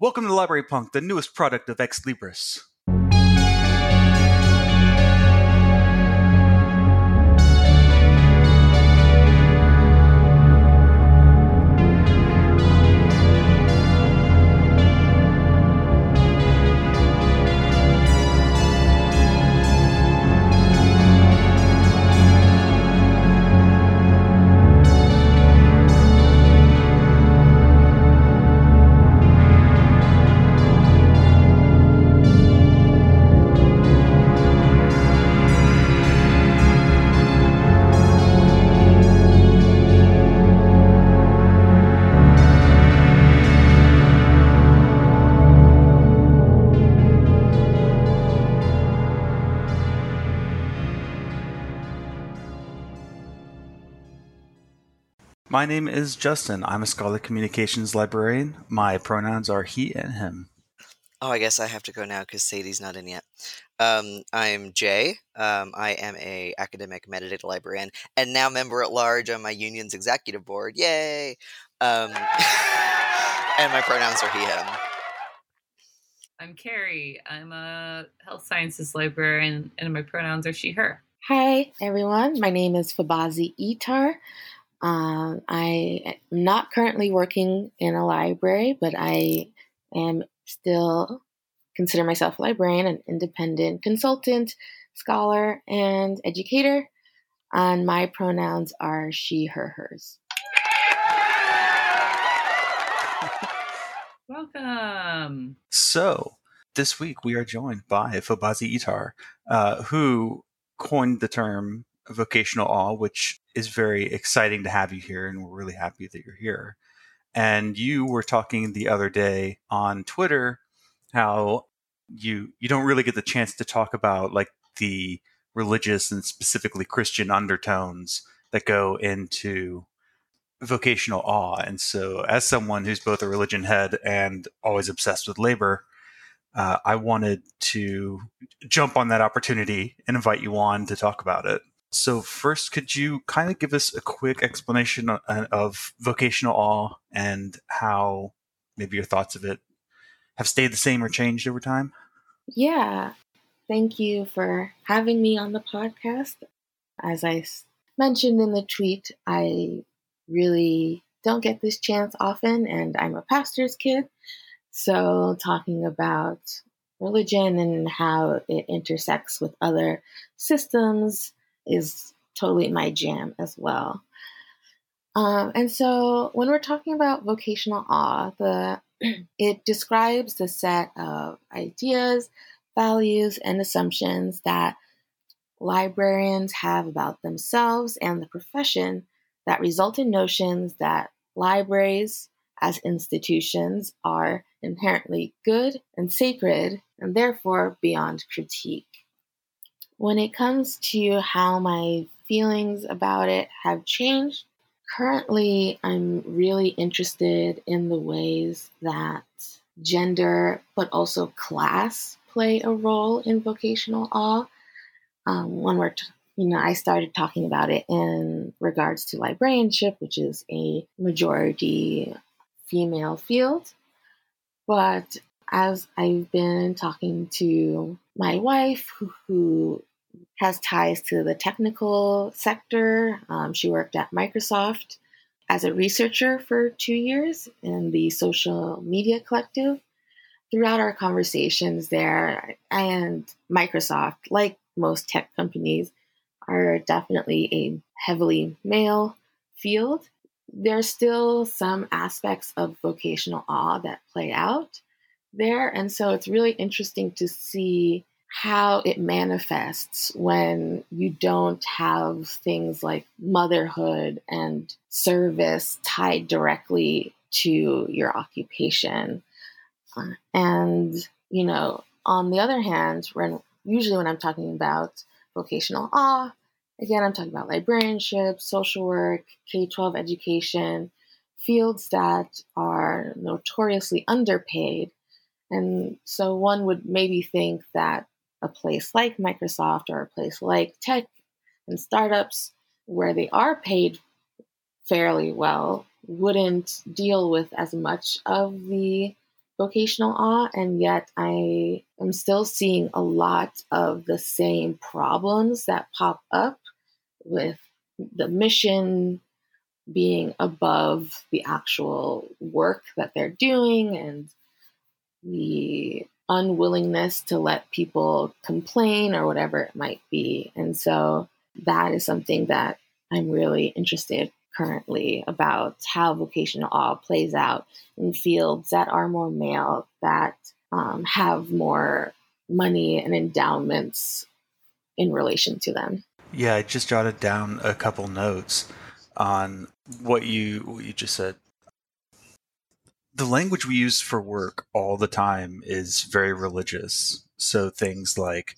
Welcome to Library Punk, the newest product of Ex Libris. My name is Justin. I'm a Scholarly Communications librarian. My pronouns are he and him. Oh, I guess I have to go now because Sadie's not in yet. Um, I'm Jay. Um, I am a academic metadata librarian and now member at large on my union's executive board. Yay! Um, and my pronouns are he, him. I'm Carrie. I'm a health sciences librarian, and my pronouns are she, her. Hi, everyone. My name is Fobazi Ettarh. Um, I am not currently working in a library, but I am still consider myself a librarian, an independent consultant, scholar, and educator. And my pronouns are she, her, hers. Welcome. So, this week we are joined by Fobazi Ettarh, uh, who coined the term vocational awe, which is very exciting to have you here, and we're really happy that you're here. And you were talking the other day on Twitter how you you don't really get the chance to talk about like the religious and specifically Christian undertones that go into vocational awe. And so, as someone who's both a religion head and always obsessed with labor, uh, I wanted to jump on that opportunity and invite you on to talk about it. So, first, could you kind of give us a quick explanation of, uh, of vocational awe and how maybe your thoughts of it have stayed the same or changed over time? Yeah. Thank you for having me on the podcast. As I mentioned in the tweet, I really don't get this chance often, and I'm a pastor's kid. So, talking about religion and how it intersects with other systems is totally my jam as well. Um, and so when we're talking about vocational awe, the it describes the set of ideas, values, and assumptions that librarians have about themselves and the profession that result in notions that libraries as institutions are inherently good and sacred and therefore beyond critique. When it comes to how my feelings about it have changed, currently I'm really interested in the ways that gender, but also class, play a role in vocational awe. Um, when we're, t- you know, I started talking about it in regards to librarianship, which is a majority female field. But as I've been talking to my wife, who, who has ties to the technical sector. Um, she worked at Microsoft as a researcher for two years in the social media collective. Throughout our conversations there, and Microsoft, like most tech companies, are definitely a heavily male field. There's still some aspects of vocational awe that play out there. And so it's really interesting to see how it manifests when you don't have things like motherhood and service tied directly to your occupation. Uh, and, you know, on the other hand, when usually when I'm talking about vocational awe, again, I'm talking about librarianship, social work, K 12 education, fields that are notoriously underpaid. And so one would maybe think that a place like Microsoft or a place like tech and startups where they are paid fairly well wouldn't deal with as much of the vocational awe, and yet I am still seeing a lot of the same problems that pop up with the mission being above the actual work that they're doing and the unwillingness to let people complain or whatever it might be. And so that is something that I'm really interested currently about how vocational awe plays out in fields that are more male, that um, have more money and endowments in relation to them. Yeah, I just jotted down a couple notes on what you what you just said. The language we use for work all the time is very religious. So things like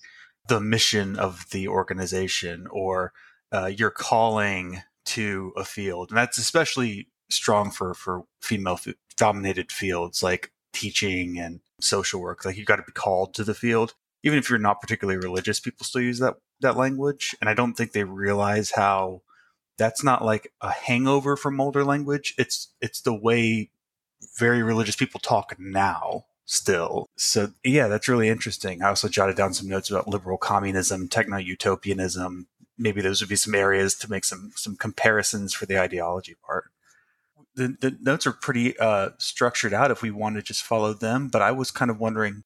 the mission of the organization or uh, your calling to a field, and that's especially strong for for female dominated fields like teaching and social work. Like you've got to be called to the field, even if you're not particularly religious. People still use that that language, and I don't think they realize how that's not like a hangover from older language. It's it's the way very religious people talk now still. So yeah, that's really interesting. I also jotted down some notes about liberal communism, techno utopianism. Maybe those would be some areas to make some some comparisons for the ideology part. The, the notes are pretty uh, structured out if we want to just follow them. But I was kind of wondering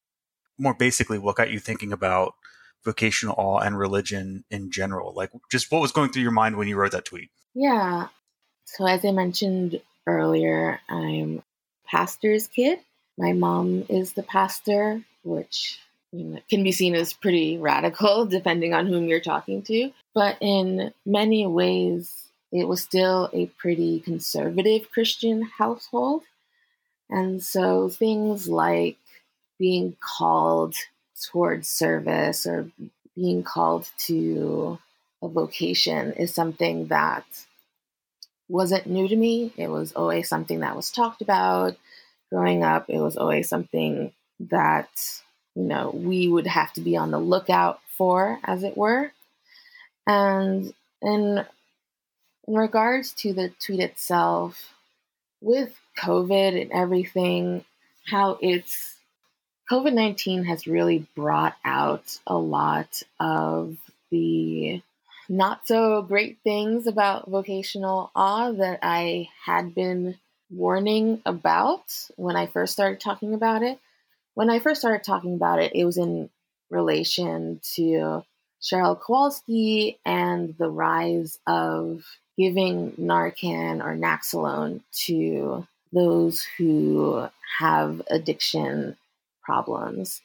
more basically what got you thinking about vocational awe and religion in general? Like, just what was going through your mind when you wrote that tweet? Yeah. So, as I mentioned earlier, I'm pastor's kid. My mom is the pastor, which can be seen as pretty radical depending on whom you're talking to. But in many ways, it was still a pretty conservative Christian household. And so things like being called towards service or being called to a vocation is something that wasn't new to me. It was always something that was talked about growing up. It was always something that, you know, we would have to be on the lookout for, as it were. And in, in regards to the tweet itself, with COVID and everything, how it's COVID 19 has really brought out a lot of the not so great things about vocational awe that I had been warning about when I first started talking about it. When I first started talking about it, it was in relation to Chera Kowalski and the rise of giving Narcan or Naloxone to those who have addiction problems.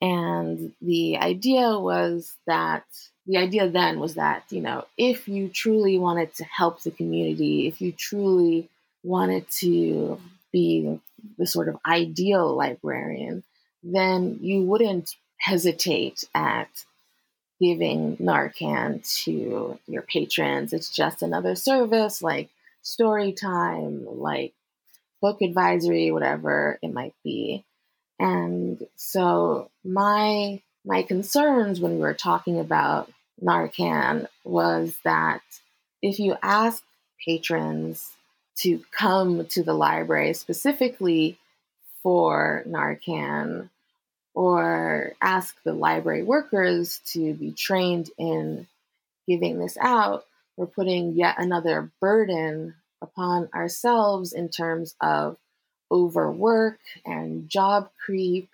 And the idea was that the idea then was that, you know, if you truly wanted to help the community, if you truly wanted to be the sort of ideal librarian, then you wouldn't hesitate at giving Narcan to your patrons. It's just another service like story time, like book advisory, whatever it might be. And so my my concerns when we were talking about Narcan was that if you ask patrons to come to the library specifically for Narcan or ask the library workers to be trained in giving this out, we're putting yet another burden upon ourselves in terms of overwork and job creep.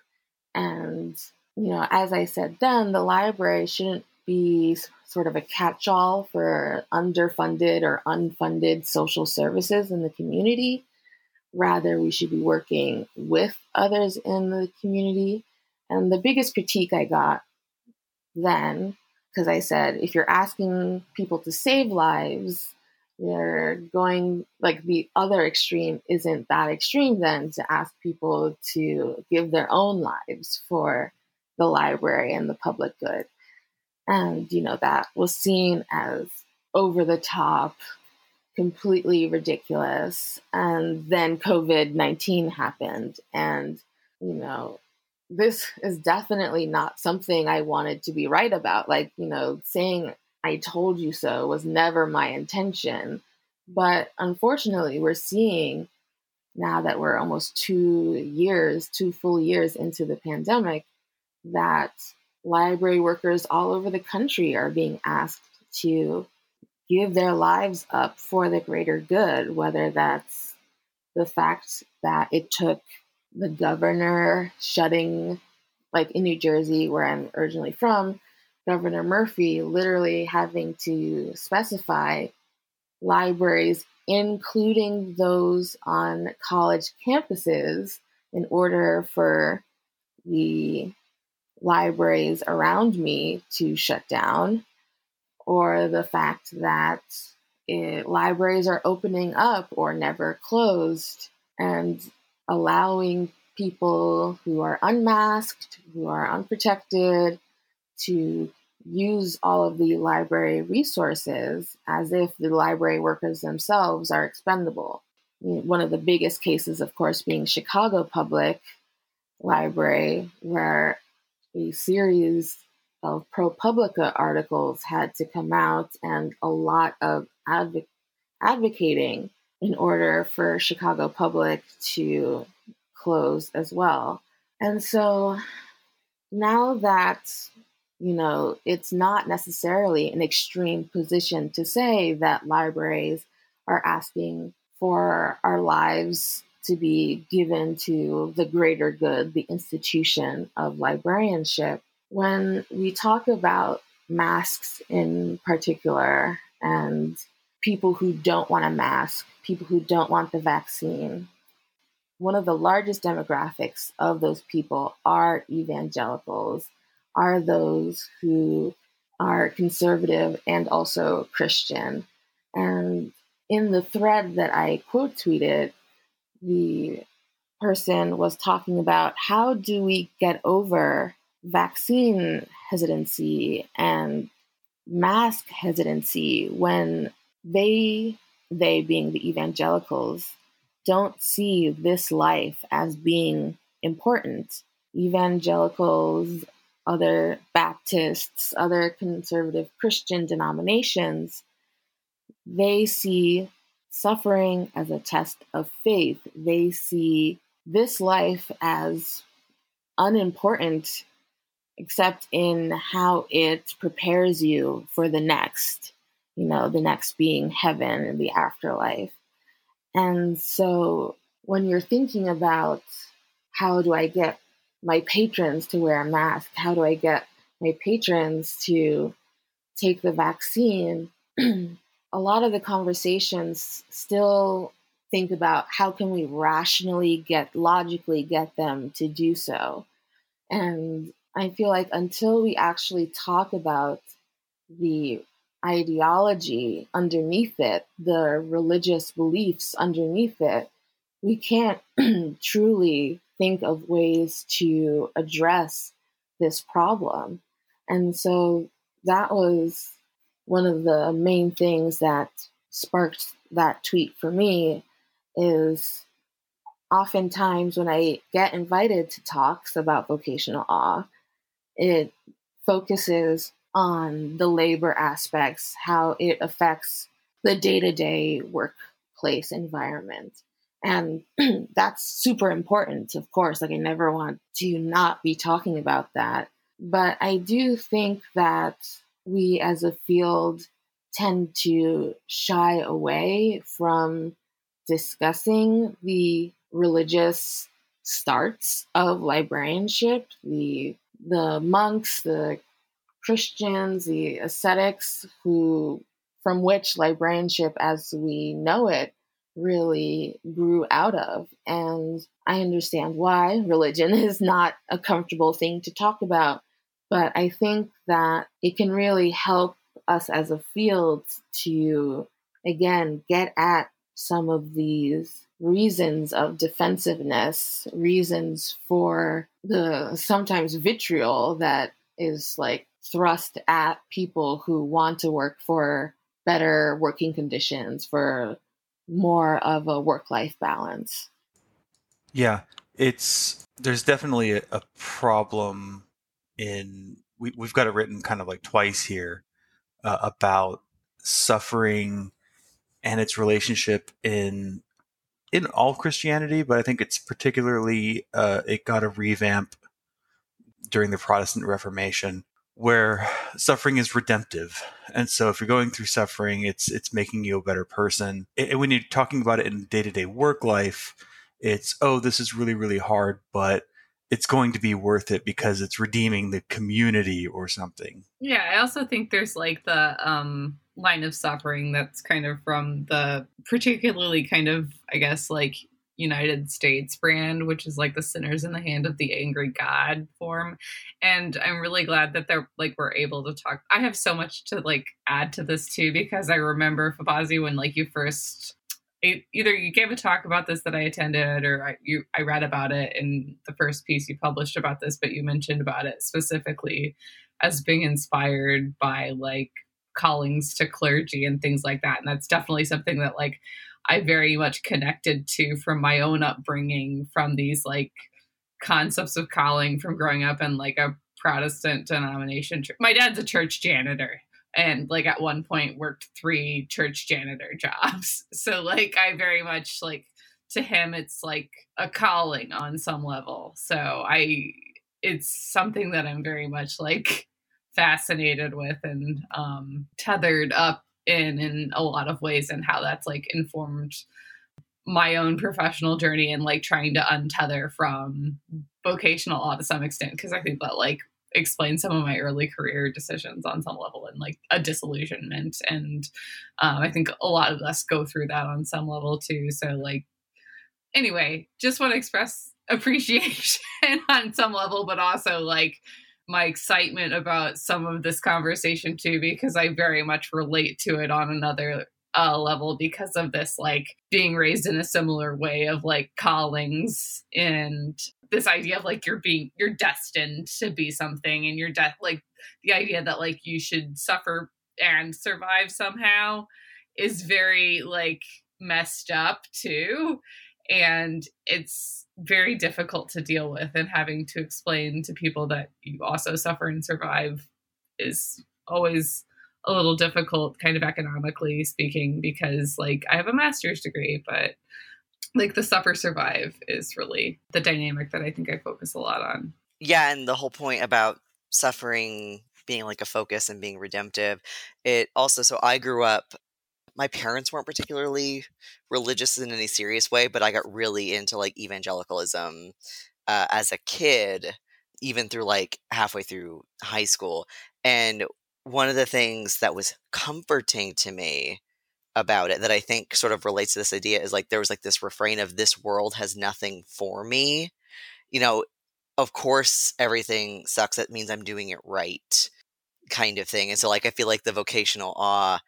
And, you know, as I said then, the library shouldn't be sort of a catch all for underfunded or unfunded social services in the community. Rather, we should be working with others in the community. And the biggest critique I got then, because I said, if you're asking people to save lives, you're going like the other extreme isn't that extreme then to ask people to give their own lives for the library and the public good. And you know that was seen as over the top completely ridiculous. And then covid-19 happened and you know this is definitely not something i wanted to be right about. Like you know saying I told you so was never my intention. But unfortunately, we're seeing now that we're almost two years, two full years into the pandemic, that library workers all over the country are being asked to give their lives up for the greater good, whether that's the fact that it took the governor shutting, like in New Jersey, where I'm originally from, Governor Murphy literally having to specify libraries, including those on college campuses, in order for the libraries around me to shut down, or the fact that it, libraries are opening up or never closed and allowing people who are unmasked, who are unprotected, to use all of the library resources as if the library workers themselves are expendable. One of the biggest cases, of course, being Chicago Public Library, where a series of ProPublica articles had to come out and a lot of adv- advocating in order for Chicago Public to close as well. And so now that you know, it's not necessarily an extreme position to say that libraries are asking for our lives to be given to the greater good, the institution of librarianship. When we talk about masks in particular and people who don't want a mask, people who don't want the vaccine, one of the largest demographics of those people are evangelicals are those who are conservative and also Christian. And in the thread that I quote tweeted, the person was talking about how do we get over vaccine hesitancy and mask hesitancy when they they being the evangelicals don't see this life as being important? Evangelicals other Baptists, other conservative Christian denominations, they see suffering as a test of faith. They see this life as unimportant except in how it prepares you for the next, you know, the next being heaven and the afterlife. And so when you're thinking about how do I get my patrons to wear a mask? How do I get my patrons to take the vaccine? a lot of the conversations still think about how can we rationally get logically get them to do so and i feel like until we actually talk about the ideology underneath it the religious beliefs underneath it we can't truly think of ways to address this problem. And so that was one of the main things that sparked that tweet for me is oftentimes when I get invited to talks about vocational awe, it focuses on the labor aspects, how it affects the day to day workplace environment. And that's super important, of course. Like, I never want to not be talking about that. But I do think that we as a field tend to shy away from discussing the religious starts of librarianship, the the monks, the Christians, the ascetics who from which librarianship as we know it really grew out of. And I understand why religion is not a comfortable thing to talk about. But I think that it can really help us as a field to, again, get at some of these reasons of defensiveness, reasons for the sometimes vitriol that is like thrust at people who want to work for better working conditions, for more of a work life balance. Yeah, it's there's definitely a, a problem in we, we've got it written kind of like twice here uh, about suffering and its relationship in in all Christianity, but I think it's particularly uh, it got a revamp during the Protestant Reformation, where suffering is redemptive, and so if you're going through suffering, it's it's making you a better person. And when you're talking about it in day to day work life, it's oh this is really really hard, but it's going to be worth it because it's redeeming the community or something. Yeah, I also think there's like the um line of suffering that's kind of from the particularly kind of I guess like United States brand, which is like the sinners in the hand of the angry God form. And I'm really glad that they're like we're able to talk. I have so much to like add to this too because I remember Fobazi when like you first either you gave a talk about this that I attended or I, you I read about it in the first piece you published about this, but you mentioned about it specifically as being inspired by like callings to clergy and things like that. And that's definitely something that like I very much connected to from my own upbringing from these like concepts of calling from growing up in like a Protestant denomination. My dad's a church janitor and like at one point worked three church janitor jobs. So like I very much like to him it's like a calling on some level. So I it's something that I'm very much like fascinated with and um tethered up in in a lot of ways and how that's like informed my own professional journey and like trying to untether from vocational awe to some extent because I think that like explain some of my early career decisions on some level and like a disillusionment. And um, i think a lot of us go through that on some level too. So like anyway just want to express appreciation on some level but also like my excitement about some of this conversation too because i very much relate to it on another uh, level because of this like being raised in a similar way of like callings and this idea of like you're being you're destined to be something and you're death like the idea that like you should suffer and survive somehow is very like messed up too. And it's very difficult to deal with and having to explain to people that you also suffer and survive is always a little difficult kind of economically speaking because like I have a master's degree but like the suffer survive is really the dynamic that I think I focus a lot on. Yeah, and the whole point about suffering being like a focus and being redemptive, it also so I grew up my parents weren't particularly religious in any serious way, but I got really into like evangelicalism uh, as a kid, even through like halfway through high school. And one of the things that was comforting to me about it that I think sort of relates to this idea is like there was like this refrain of this world has nothing for me. You know, of course everything sucks. That means I'm doing it right, kind of thing. And so like I feel like the vocational awe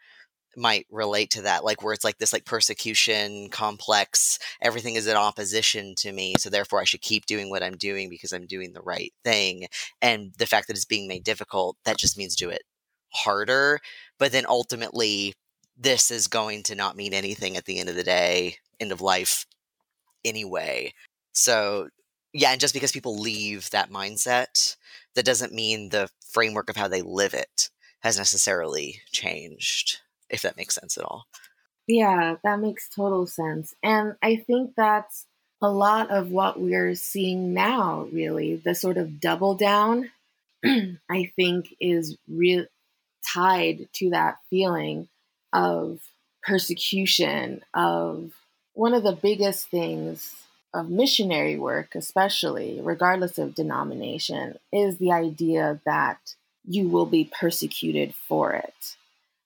might relate to that like where it's like this like persecution complex everything is in opposition to me so therefore i should keep doing what i'm doing because i'm doing the right thing and the fact that it's being made difficult that just means do it harder. But then ultimately, this is going to not mean anything at the end of the day, end of life anyway. So, yeah, and just because people leave that mindset, that doesn't mean the framework of how they live it has necessarily changed, if that makes sense at all. Yeah, that makes total sense. And I think that's a lot of what we're seeing now, really. The sort of double down, I think, is real tied to that feeling of persecution, of one of the biggest things of missionary work, especially, regardless of denomination, is the idea that you will be persecuted for it.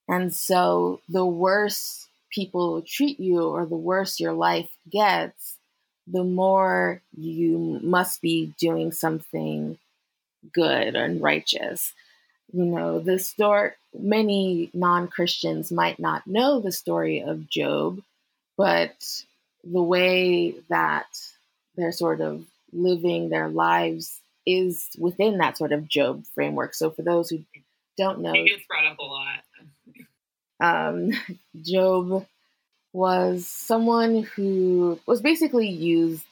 And so the worse people treat you or the worse your life gets, the more you must be doing something good and righteous you know, the story, many non Christians might not know the story of Job, but the way that they're sort of living their lives is within that sort of Job framework. So for those who don't know, it gets brought up a lot. Um, Job was someone who was basically used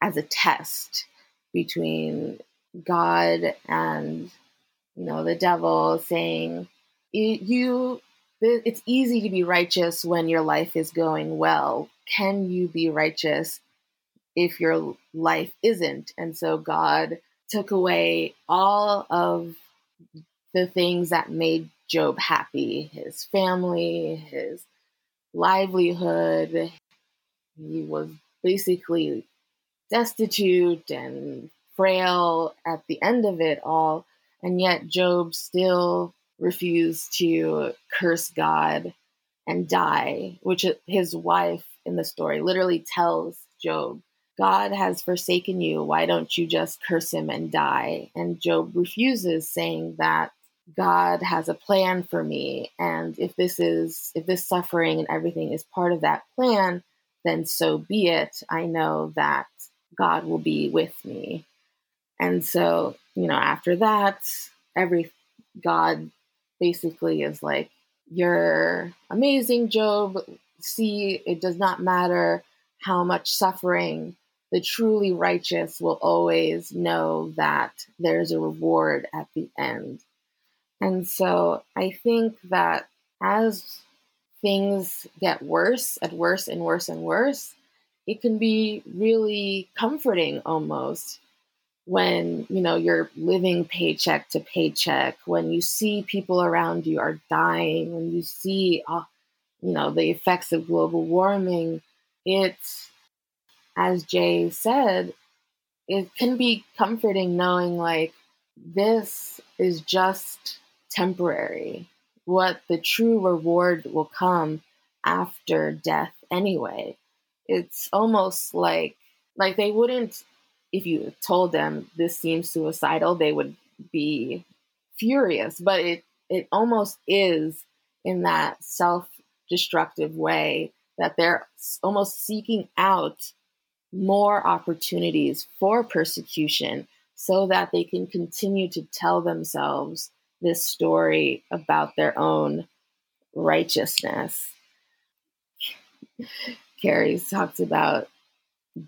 as a test between God and you know, the devil saying, you, it's easy to be righteous when your life is going well. can you be righteous if your life isn't? And so God took away all of the things that made Job happy his family, his livelihood. He was basically destitute and frail at the end of it all. And yet, Job still refused to curse God and die, which his wife in the story literally tells Job, God has forsaken you. Why don't you just curse him and die? And Job refuses, saying that God has a plan for me. And if this is, if this suffering and everything is part of that plan, then so be it. I know that God will be with me. And so, you know, after that, every God basically is like, You're amazing, Job. See, it does not matter how much suffering. The truly righteous will always know that there's a reward at the end. And so I think that as things get worse and worse and worse and worse, it can be really comforting almost when you know you're living paycheck to paycheck when you see people around you are dying when you see uh, you know the effects of global warming it's as jay said it can be comforting knowing like this is just temporary. What the true reward will come after death anyway. It's almost like like they wouldn't if you told them this seems suicidal, they would be furious. But it it almost is in that self destructive way that they're almost seeking out more opportunities for persecution so that they can continue to tell themselves this story about their own righteousness. Carrie's talked about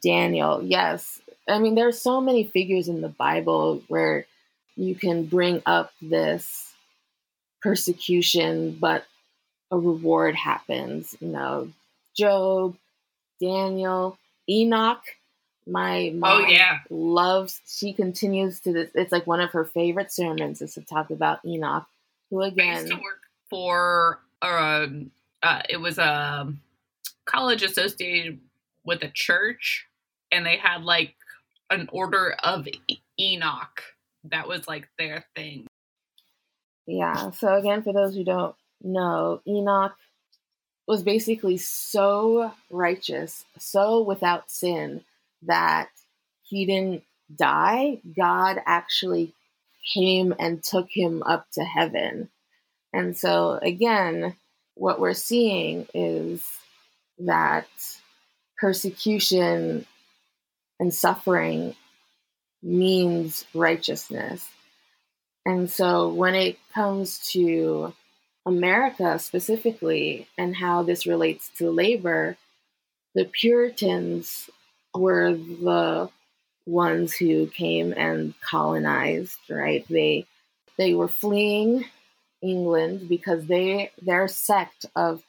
Daniel. Yes, I mean, there are so many figures in the Bible where you can bring up this persecution, but a reward happens. You know, Job, Daniel, Enoch. My Oh mom yeah. loves. She continues to this. It's like one of her favorite sermons is to talk about Enoch, who I used to work for um uh it was a college associated with a church and they had like an order of Enoch. That was like their thing. Yeah. So again, for those who don't know, Enoch was basically so righteous, so without sin that he didn't die. God actually came and took him up to heaven. And so again, what we're seeing is that persecution and suffering means righteousness. And so when it comes to America specifically and how this relates to labor, the Puritans were the ones who came and colonized, right? They they were fleeing England because they their sect of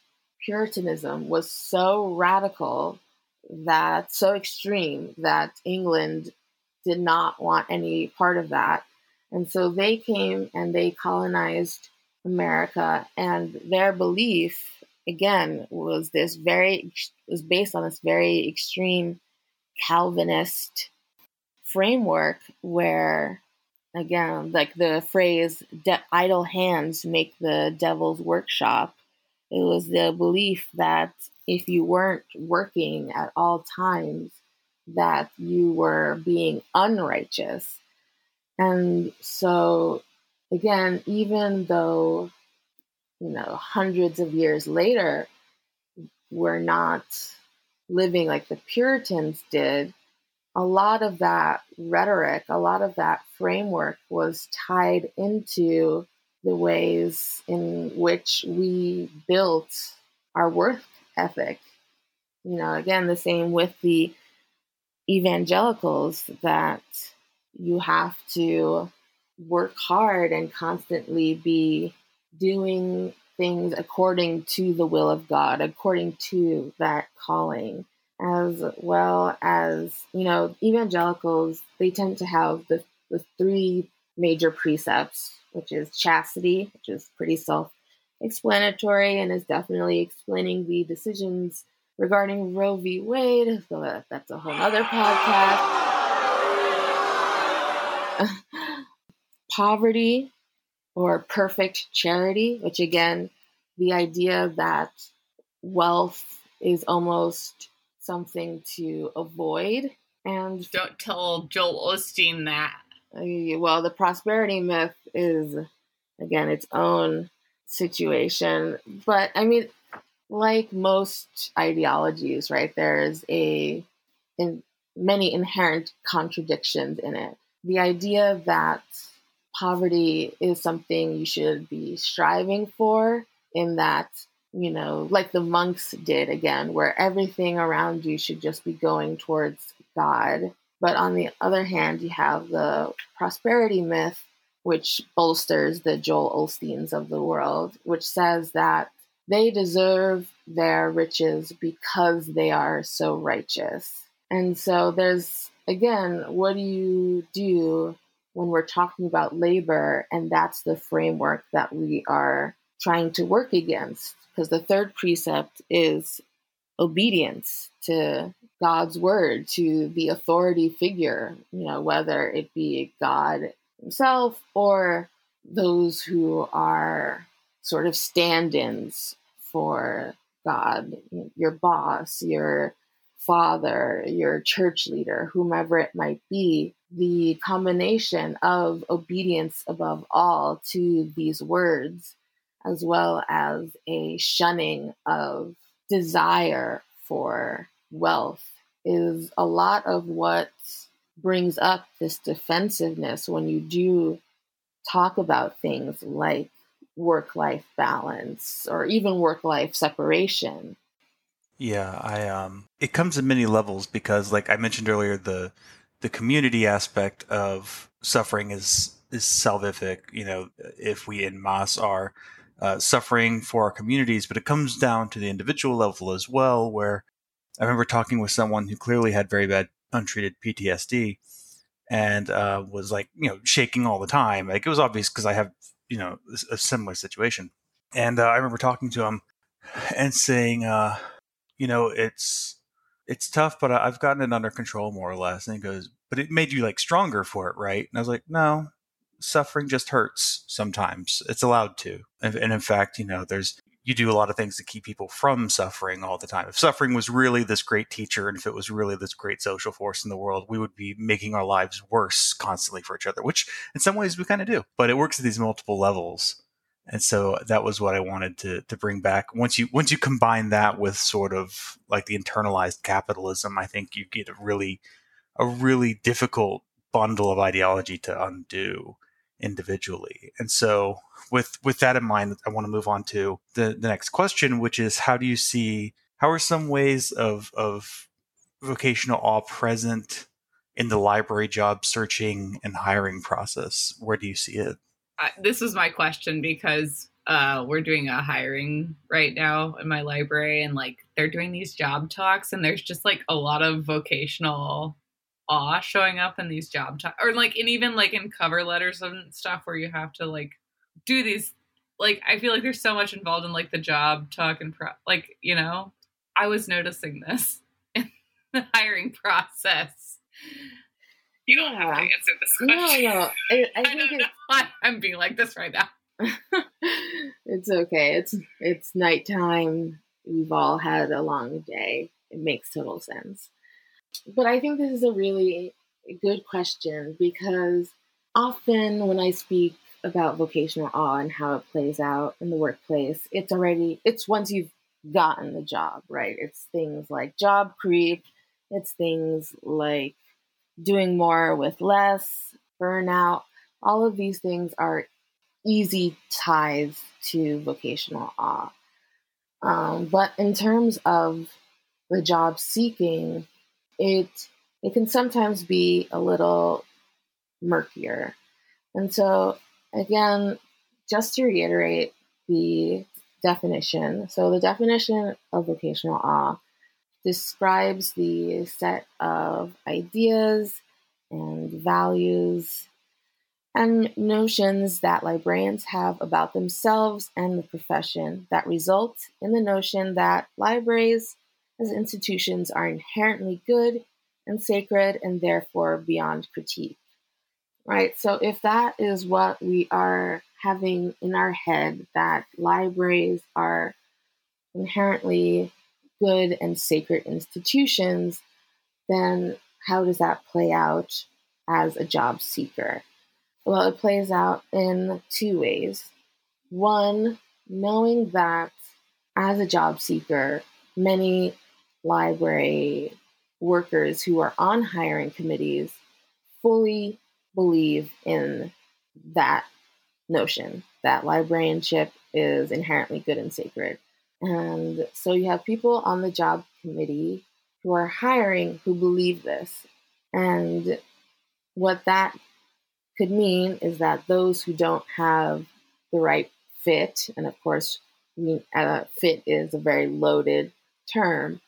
Puritanism was so radical that so extreme that England did not want any part of that. And so they came and they colonized America and their belief again was this very was based on this very extreme Calvinist framework where again like the phrase idle hands make the devil's workshop it was the belief that if you weren't working at all times that you were being unrighteous. And so again even though you know hundreds of years later we're not living like the puritans did a lot of that rhetoric a lot of that framework was tied into the ways in which we built our work ethic. You know again the same with the evangelicals that you have to work hard and constantly be doing things according to the will of God, according to that calling, as well as, you know, evangelicals, they tend to have the, the three major precepts, which is chastity, which is pretty self explanatory and is definitely explaining the decisions regarding Roe v. Wade. So that's a whole other podcast. Poverty or perfect charity, which again, the idea that wealth is almost something to avoid. And don't tell Joel Osteen that. Uh, well, the prosperity myth is, again, its own situation. But I mean, like most ideologies, right, there's a in many inherent contradictions in it. The idea that poverty is something you should be striving for, in that, you know, like the monks did again, where everything around you should just be going towards God. But on the other hand, you have the prosperity myth, which bolsters the Joel Osteens of the world, which says that they deserve their riches because they are so righteous. And so there's, again, what do you do when we're talking about labor? And that's the framework that we are trying to work against. Because the third precept is obedience to God's word, to the authority figure, you know, whether it be God himself or those who are sort of stand ins for God, your boss, your father, your church leader, whomever it might be, the combination of obedience above all to these words, as well as a shunning of desire for wealth, is a lot of what brings up this defensiveness when you do talk about things like work life balance or even work life separation. Yeah, I um it comes in many levels because like I mentioned earlier the the community aspect of suffering is is salvific, you know, if we in mass are uh, suffering for our communities, but it comes down to the individual level as well where I remember talking with someone who clearly had very bad untreated PTSD and uh, was like, you know, shaking all the time. Like it was obvious because I have, you know, a similar situation. And uh, I remember talking to him and saying, uh, you know, it's it's tough, but I've gotten it under control more or less. And he goes, but it made you like stronger for it, right? And I was like, no, suffering just hurts sometimes. It's allowed to. And, and in fact, you know, there's you do a lot of things to keep people from suffering all the time. If suffering was really this great teacher and if it was really this great social force in the world, we would be making our lives worse constantly for each other, which in some ways we kind of do. But it works at these multiple levels. And so that was what I wanted to to bring back. Once you once you combine that with sort of like the internalized capitalism, I think you get a really a really difficult bundle of ideology to undo individually. And so with with that in mind, I want to move on to the, the next question, which is how do you see how are some ways of of vocational awe present in the library job searching and hiring process? Where do you see it? This was my question because uh, we're doing a hiring right now in my library, and like they're doing these job talks, and there's just like a lot of vocational awe showing up in these job talks, or like, and even like in cover letters and stuff where you have to like do these like I feel like there's so much involved in like the job talk and pro- like you know I was noticing this in the hiring process. You don't have to answer this question. No, no, I, I, I don't know why I'm being like this right now. it's okay. It's it's nighttime. We've all had a long day. It makes total sense. But I think this is a really good question because often when I speak about vocational awe and how it plays out in the workplace, it's already it's once you've gotten the job, right? It's things like job creep, it's things like doing more with less, burnout. All of these things are easy ties to vocational awe. Um, but in terms of the job seeking, it it can sometimes be a little murkier. And so again, just to reiterate, the definition. So, the definition of vocational awe describes the set of ideas and values and notions that librarians have about themselves and the profession that result in the notion that libraries as institutions are inherently good and sacred and therefore beyond critique. Right? So, if that is what we are having in our head, that libraries are inherently good and sacred institutions, then how does that play out as a job seeker? Well, it plays out in two ways. One, knowing that as a job seeker, many library workers who are on hiring committees fully believe in that notion that librarianship is inherently good and sacred. And so you have people on the job committee who are hiring who believe this. And what that could mean is that those who don't have the right fit, and of course, uh, fit is a very loaded term,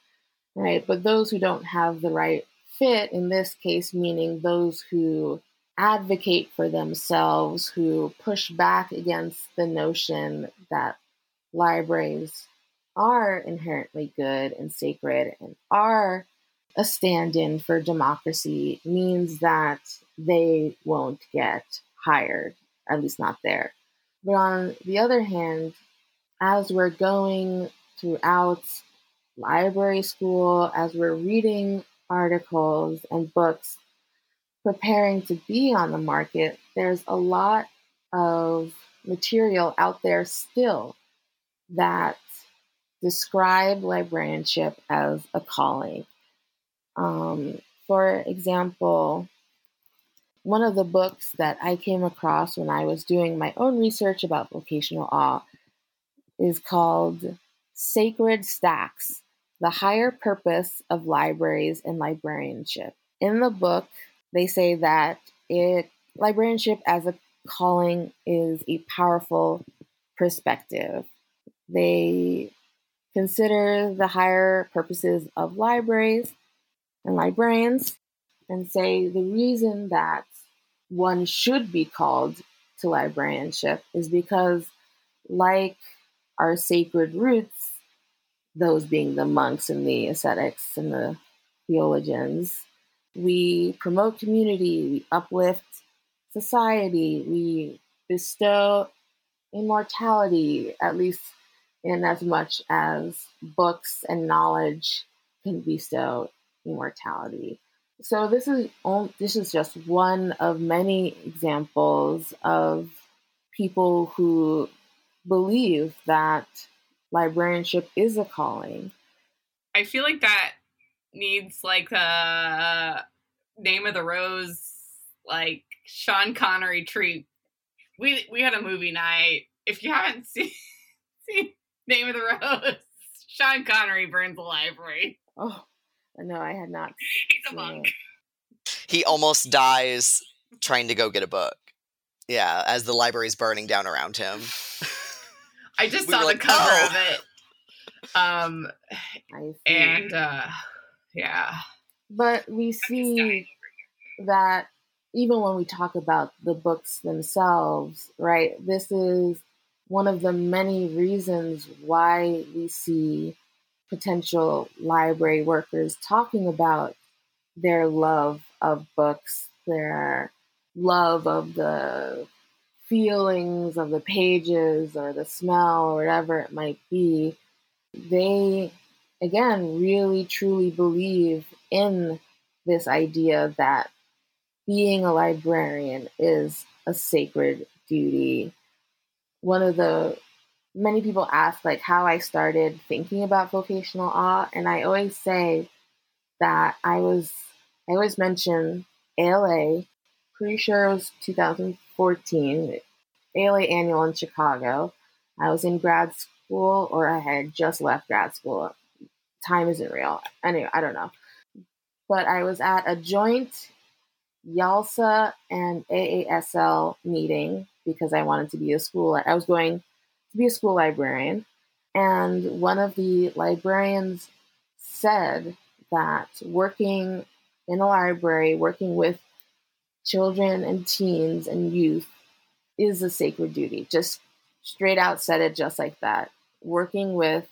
right? But those who don't have the right fit, in this case, meaning those who advocate for themselves, who push back against the notion that libraries are inherently good and sacred and are a stand in for democracy means that they won't get hired, at least not there. But on the other hand, as we're going throughout library school, as we're reading articles and books preparing to be on the market, there's a lot of material out there still that describe librarianship as a calling. Um, for example, one of the books that I came across when I was doing my own research about vocational awe is called Sacred Stacks The Higher Purpose of Libraries and Librarianship. In the book, they say that it librarianship as a calling is a powerful perspective. They consider the higher purposes of libraries and librarians and say the reason that one should be called to librarianship is because, like our sacred roots, those being the monks and the ascetics and the theologians, we promote community, we uplift society, we bestow immortality, at least in as much as books and knowledge can bestow immortality. So this is this is just one of many examples of people who believe that librarianship is a calling. I feel like that needs like a uh, name of the rose, like Sean Connery treat. We we had a movie night. If you haven't seen, seen Name of the Rose, Sean Connery burns the library. Oh, no, I had not. He's a monk. He almost dies trying to go get a book. Yeah, as the library's burning down around him. I just we saw the like, cover oh. of it. Um, and uh, yeah. But we see that even when we talk about the books themselves, right? This is one of the many reasons why we see potential library workers talking about their love of books, their love of the feelings of the pages or the smell or whatever it might be. They, again, really truly believe in this idea that being a librarian is a sacred duty. One of the many people ask like how I started thinking about vocational awe, and I always say that I was I always mention ALA. Pretty sure it was 2014 ALA annual in Chicago. I was in grad school, or I had just left grad school. Time isn't real. Anyway, I don't know. But I was at a joint YALSA and AASL meeting because I wanted to be a school. I was going to be a school librarian. And one of the librarians said that working in a library, working with children and teens and youth is a sacred duty. Just straight out said it just like that. Working with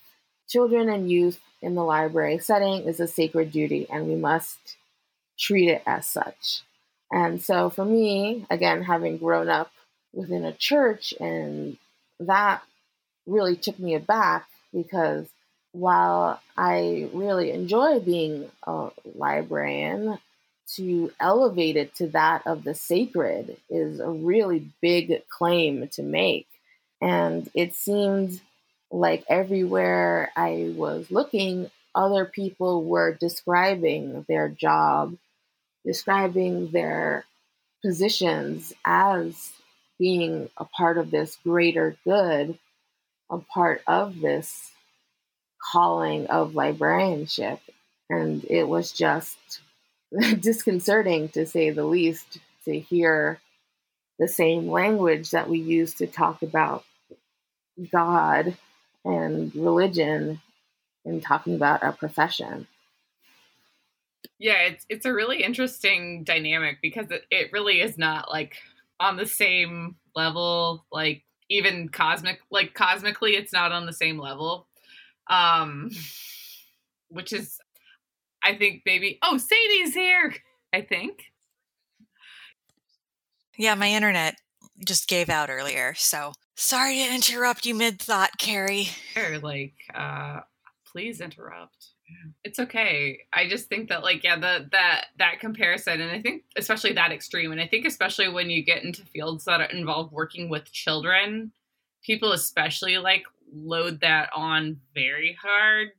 children and youth in the library setting is a sacred duty, and we must treat it as such. And so, for me, again, having grown up within a church, and that really took me aback because while I really enjoy being a librarian, to elevate it to that of the sacred is a really big claim to make. And it seemed like everywhere I was looking, other people were describing their job, describing their positions as being a part of this greater good, a part of this calling of librarianship. And it was just disconcerting to say the least to hear the same language that we use to talk about God and religion in talking about our profession. Yeah, it's it's a really interesting dynamic because it, it really is not like on the same level, like even cosmic like cosmically it's not on the same level. Um which is I think maybe oh Sadie's here. I think. Yeah, my internet just gave out earlier, so sorry to interrupt you mid thought, Carrie. Or like, uh, please interrupt. It's okay. I just think that like yeah, the that that comparison and I think especially that extreme and I think especially when you get into fields that involve working with children, people especially like load that on very hard.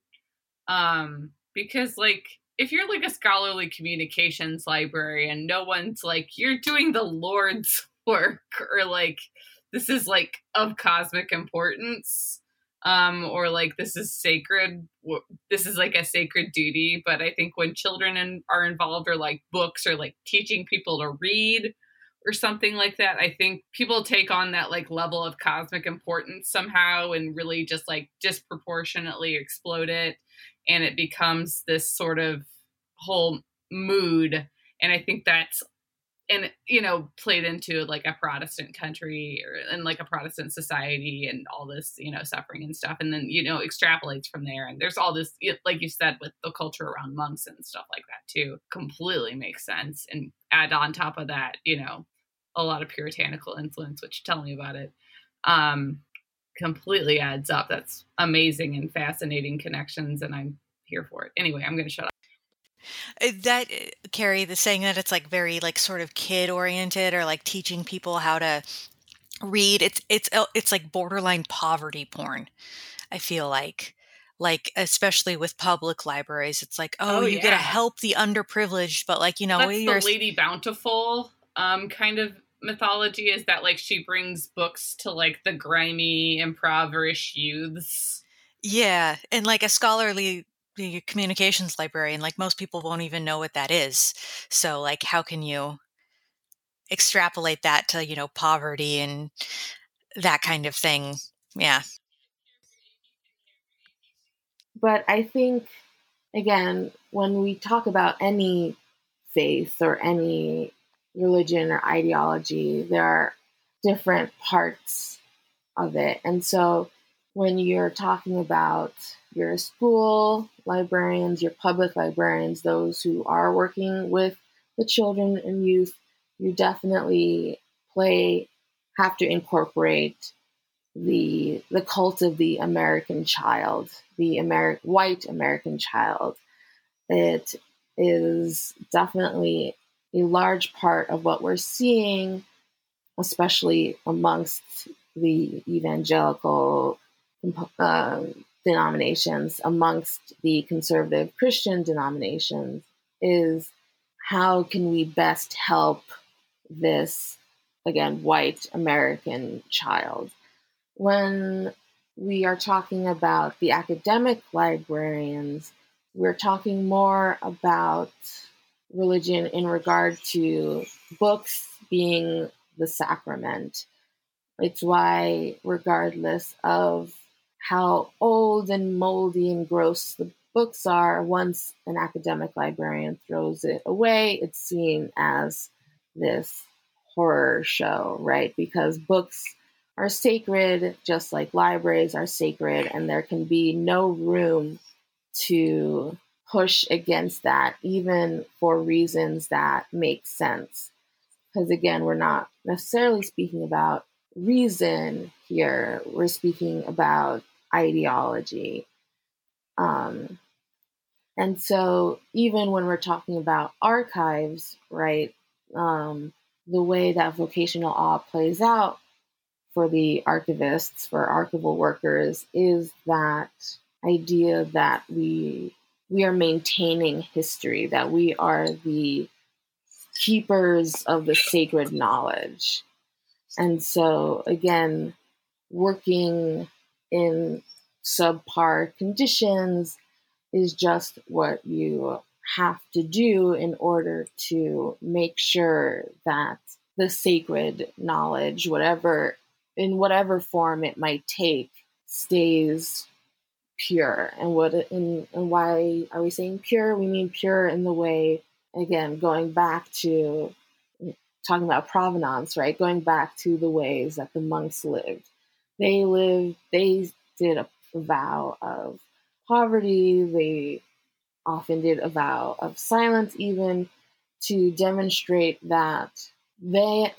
Um because like if you're like a scholarly communications librarian, no one's like you're doing the Lord's work or like this is like of cosmic importance um or like this is sacred this is like a sacred duty but i think when children in, are involved or like books or like teaching people to read or something like that i think people take on that like level of cosmic importance somehow and really just like disproportionately explode it and it becomes this sort of whole mood. And i think that's and you know played into like a protestant country or and like a protestant society and all this you know suffering and stuff. And then you know extrapolates from there. And there's all this like you said with the culture around monks and stuff like that too completely makes sense. And add on top of that you know a lot of puritanical influence which tell me about it. Um completely adds up. That's amazing and fascinating connections, and I'm here for it. Anyway, I'm going to shut up. Uh, that uh, Carrie, the saying that it's like very like sort of kid oriented or like teaching people how to read. It's it's uh, it's like borderline poverty porn. I feel like like especially with public libraries it's like oh, oh you yeah. get to help the underprivileged but like you know That's the lady bountiful um kind of mythology is that like she brings books to like the grimy impoverish youths. Yeah, and like a scholarly communications librarian, like most people won't even know what that is. So like how can you extrapolate that to, you know, poverty and that kind of thing? Yeah. But I think again, when we talk about any faith or any religion or ideology. There are different parts of it. And so when you're talking about your school librarians, your public librarians, those who are working with the children and youth, you definitely play have to incorporate the the cult of the American child, the Ameri- white American child. It is definitely a large part of what we're seeing, especially amongst the evangelical uh, denominations, amongst the conservative Christian denominations, is how can we best help this, again, white American child? When we are talking about the academic librarians, we're talking more about religion in regard to books being the sacrament. It's why, regardless of how old and moldy and gross the books are, once an academic librarian throws it away, it's seen as this horror show, right? Because books are sacred, just like libraries are sacred, and there can be no room to push against that, even for reasons that make sense. Because again, we're not necessarily speaking about reason here, we're speaking about ideology. Um, and so, even when we're talking about archives, right, um, the way that vocational awe plays out for the archivists, for archival workers, is that idea that we we are maintaining history, that we are the keepers of the sacred knowledge. And so, again, working in subpar conditions is just what you have to do in order to make sure that the sacred knowledge, whatever in whatever form it might take, stays pure. And what and, and why are we saying pure? We mean pure in the way again going back to mm, talking about provenance, right? Going back to the ways that the monks lived. They lived. They did a vow of poverty. They often did a vow of silence, even to demonstrate that they,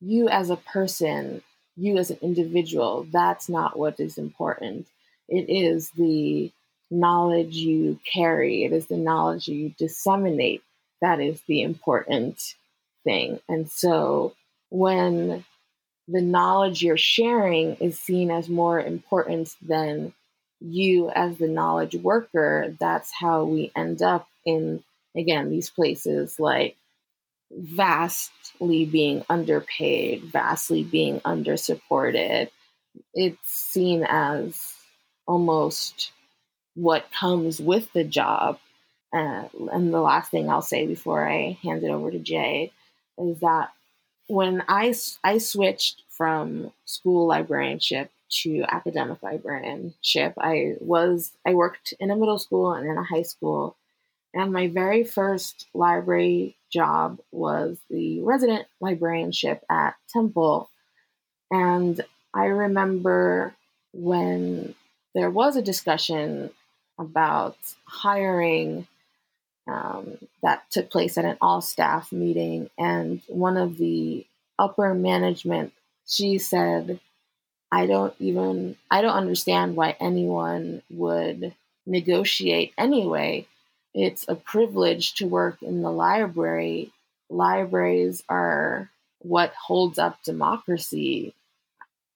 you as a person, you as an individual, that's not what is important. It is the knowledge you carry, it is the knowledge you disseminate that is the important thing. And so when the knowledge you're sharing is seen as more important than you as the knowledge worker, that's how we end up in, again, these places like vastly being underpaid, vastly being undersupported. It's seen as almost what comes with the job. Uh, and the last thing I'll say before I hand it over to Jay is that when I, I switched from school librarianship to academic librarianship. I was I worked in a middle school and in a high school, and my very first library job was the resident librarianship at Temple. And I remember when there was a discussion about hiring um, that took place at an all staff meeting, and one of the upper management she said I don't even I don't understand why anyone would negotiate anyway. It's a privilege to work in the library. Libraries are what holds up democracy.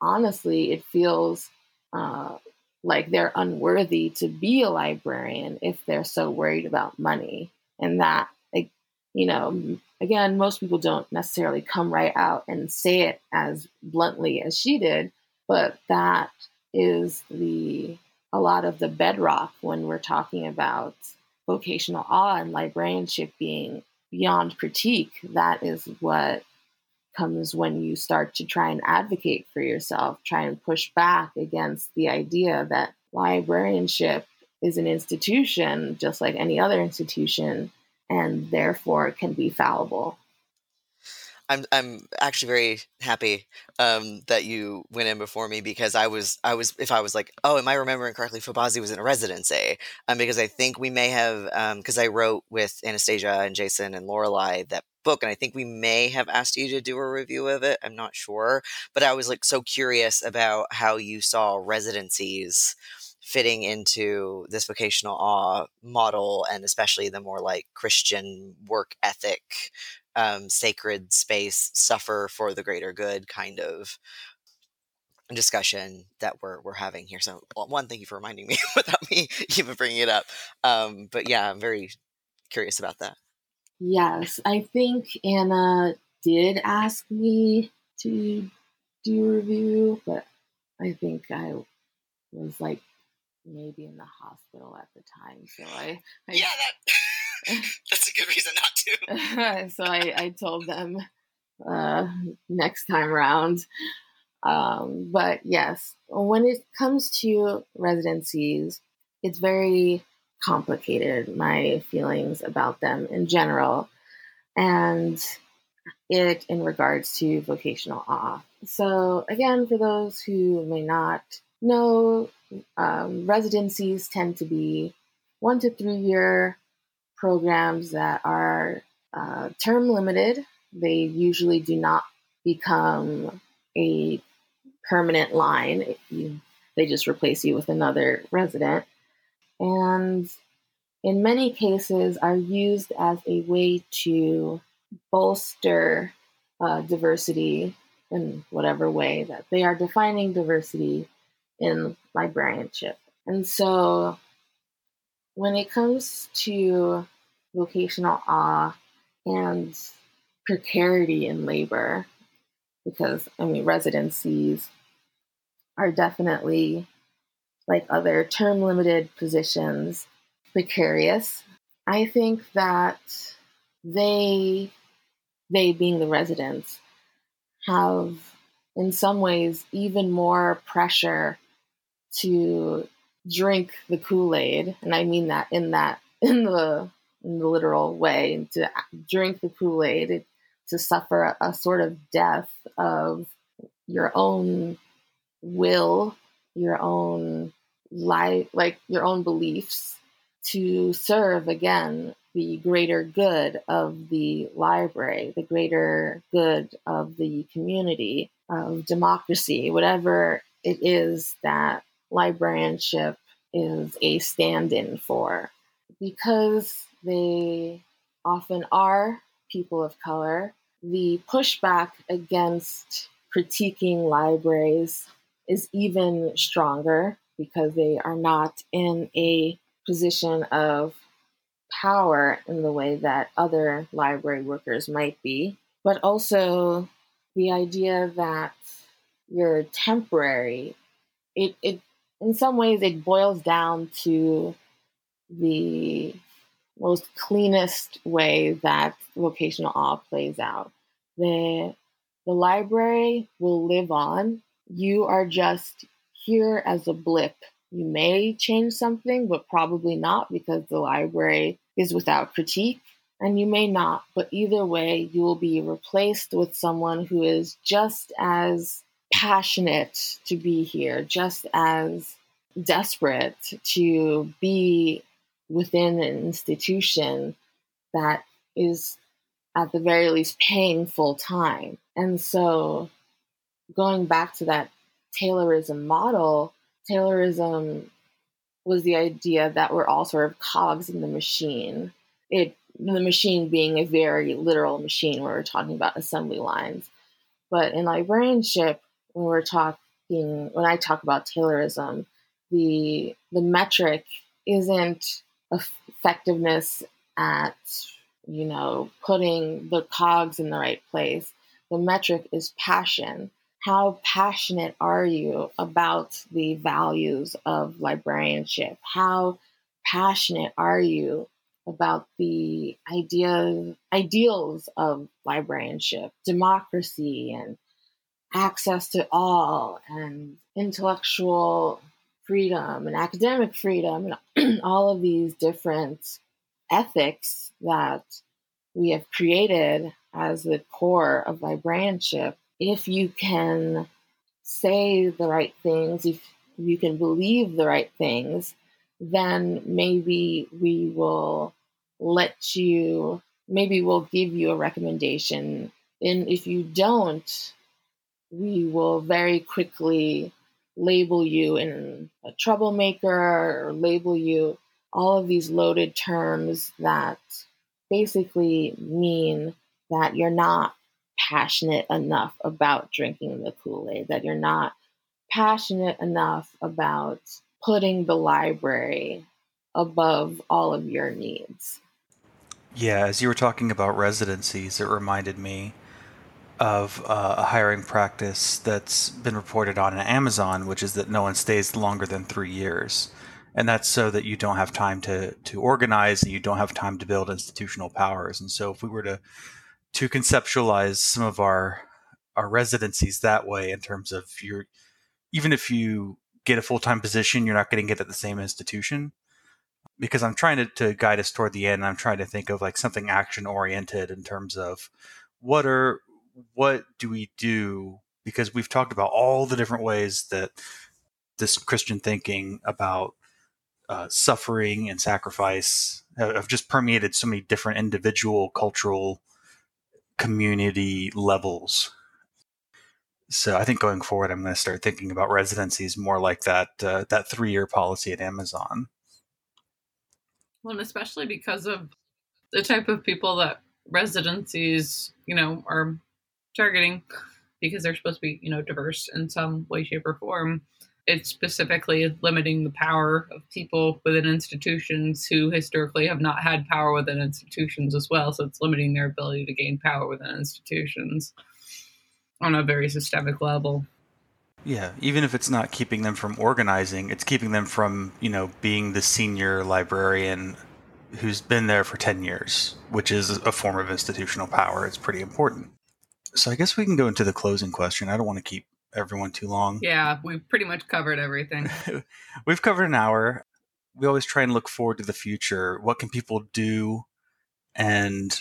Honestly, it feels uh, like they're unworthy to be a librarian if they're so worried about money. And that, like, you know, again, most people don't necessarily come right out and say it as bluntly as she did, but that is the a lot of the bedrock when we're talking about vocational awe and librarianship being beyond critique. That is what comes when you start to try and advocate for yourself, try and push back against the idea that librarianship is an institution just like any other institution and therefore can be fallible. I'm I'm actually very happy um, that you went in before me because I was I was if I was like oh am I remembering correctly Fobazi was in a residency um, because I think we may have because um, I wrote with Anastasia and Jason and Lorelai that book and I think we may have asked you to do a review of it I'm not sure but I was like so curious about how you saw residencies fitting into this vocational awe model and especially the more like Christian work ethic um, sacred space suffer for the greater good kind of discussion that we're we're having here. So one, thank you for reminding me without me even bringing it up. Um, but yeah, I'm very curious about that. Yes, I think Anna did ask me to do a review, but I think I was like maybe in the hospital at the time, so I, I yeah that. That's a good reason not to. so I, I told them uh, next time around. Um, but yes, when it comes to residencies, it's very complicated, my feelings about them in general, and it in regards to vocational awe. So, again, for those who may not know, um, residencies tend to be one to three year programs that are uh, term limited. They usually do not become a permanent line. You, they just replace you with another resident. And in many cases are used as a way to bolster uh, diversity in whatever way that they are defining diversity in librarianship. And so when it comes to vocational awe and precarity in labor, because I mean, residencies are definitely like other term limited positions precarious. I think that they, they being the residents, have in some ways even more pressure to drink the Kool-Aid, and I mean that in that in the in the literal way, to drink the Kool-Aid, to suffer a, a sort of death of your own will, your own life, like your own beliefs, to serve again the greater good of the library, the greater good of the community, of democracy, whatever it is that librarianship is a stand in for. Because they often are people of color, the pushback against critiquing libraries is even stronger because they are not in a position of power in the way that other library workers might be, but also the idea that you're temporary. It, it in some ways it boils down to the most cleanest way that vocational awe plays out. The the library will live on. You are just here as a blip. You may change something, but probably not because the library is without critique. And you may not, but either way, you will be replaced with someone who is just as passionate to be here, just as desperate to be within an institution that is at the very least paying full time. And so going back to that Taylorism model, Taylorism was the idea that we're all sort of cogs in the machine. It the machine being a very literal machine where we're talking about assembly lines. But in librarianship, when we're talking when I talk about Taylorism, the the metric isn't effectiveness at you know putting the cogs in the right place. The metric is passion. How passionate are you about the values of librarianship? How passionate are you about the idea ideals of librarianship democracy and access to all and intellectual freedom and academic freedom and all of these different ethics that we have created as the core of librarianship, if you can say the right things, if you can believe the right things, then maybe we will let you, maybe we'll give you a recommendation. And if you don't, we will very quickly label you in a troublemaker or label you all of these loaded terms that basically mean that you're not passionate enough about drinking the Kool Aid, that you're not passionate enough about putting the library above all of your needs. Yeah, as you were talking about residencies, it reminded me of uh, a hiring practice that's been reported on in Amazon, which is that no one stays longer than three years. And that's so that you don't have time to, to organize and you don't have time to build institutional powers. And so if we were to to conceptualize some of our our residencies that way in terms of your even if you get a full-time position you're not getting it at the same institution because i'm trying to, to guide us toward the end i'm trying to think of like something action oriented in terms of what are what do we do because we've talked about all the different ways that this christian thinking about uh, suffering and sacrifice have just permeated so many different individual cultural community levels. So I think going forward, I'm going to start thinking about residencies more like that uh, that three year policy at Amazon. Well, and especially because of the type of people that residencies, you know, are targeting, because they're supposed to be, you know, diverse in some way, shape, or form it's specifically limiting the power of people within institutions who historically have not had power within institutions as well. So it's limiting their ability to gain power within institutions on a very systemic level. Yeah, even if it's not keeping them from organizing, it's keeping them from, you know, being the senior librarian who's been there for 10 years, which is a form of institutional power. It's pretty important. So I guess we can go into the closing question. I don't want to keep everyone too long. Yeah, we've pretty much covered everything. we've covered an hour. We always try and look forward to the future. What can people do? And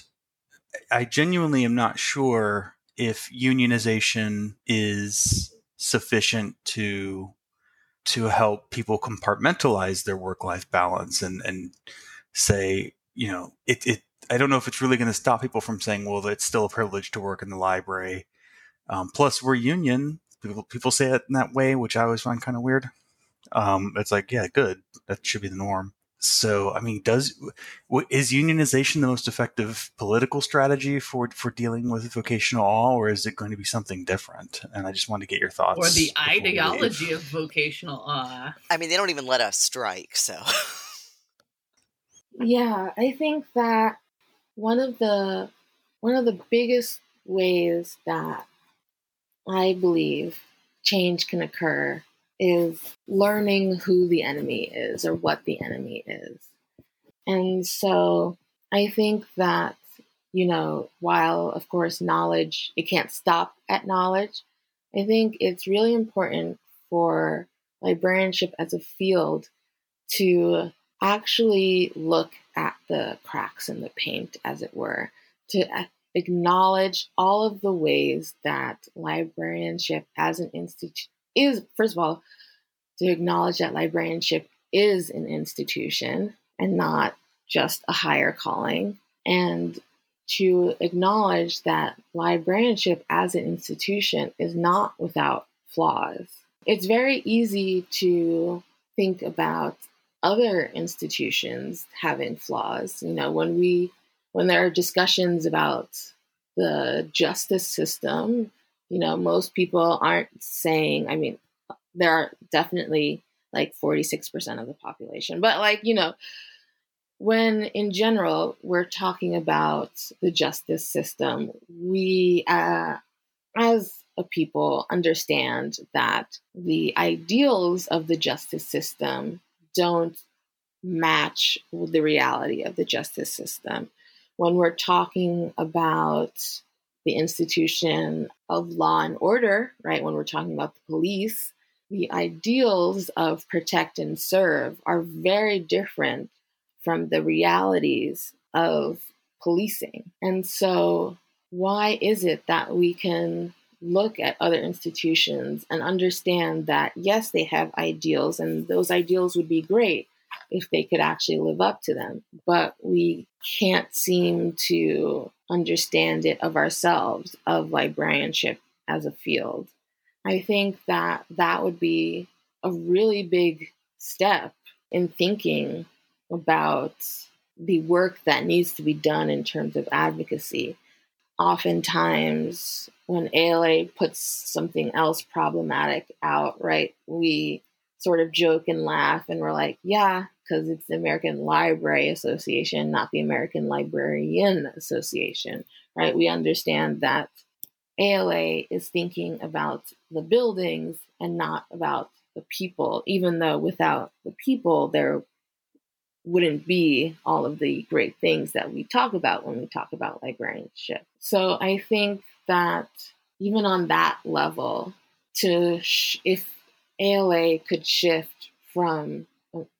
I genuinely am not sure if unionization is sufficient to to help people compartmentalize their work life balance and and say, you know, it, it I don't know if it's really going to stop people from saying, well, it's still a privilege to work in the library. Um, plus, we're union, people people say it in that way, which I always find kind of weird. Um, it's like, yeah, good. That should be the norm. So, I mean, does is unionization the most effective political strategy for for dealing with vocational awe, or is it going to be something different? And I just want to get your thoughts. Or the ideology of vocational awe. I mean, they don't even let us strike, so. yeah, I think that one of the one of the biggest ways that I believe change can occur is learning who the enemy is or what the enemy is. And so I think that, you know, while of course knowledge, it can't stop at knowledge, I think it's really important for librarianship as a field to actually look at the cracks in the paint, as it were, to acknowledge all of the ways that librarianship as an institution is, first of all, to acknowledge that librarianship is an institution and not just a higher calling, and to acknowledge that librarianship as an institution is not without flaws. It's very easy to think about other institutions having flaws. You know, when we when there are discussions about the justice system, you know, most people aren't saying, I mean, there are definitely like 46% of the population, but like, you know, when in general we're talking about the justice system, we, uh, as a people, understand that the ideals of the justice system don't match the reality of the justice system when we're talking about the institution of law and order, right? When we're talking about the police, the ideals of protect and serve are very different from the realities of policing. And so, why is it that we can look at other institutions and understand that, yes, they have ideals, and those ideals would be great, if they could actually live up to them. But we can't seem to understand it of ourselves, of librarianship as a field. I think that that would be a really big step in thinking about the work that needs to be done in terms of advocacy. Oftentimes, when ALA puts something else problematic out, right, we sort of joke and laugh and we're like, yeah, because it's the American Library Association, not the American Librarian Association, right? We understand that ALA is thinking about the buildings and not about the people, even though without the people, there wouldn't be all of the great things that we talk about when we talk about librarianship. So I think that even on that level, to sh- if ALA could shift from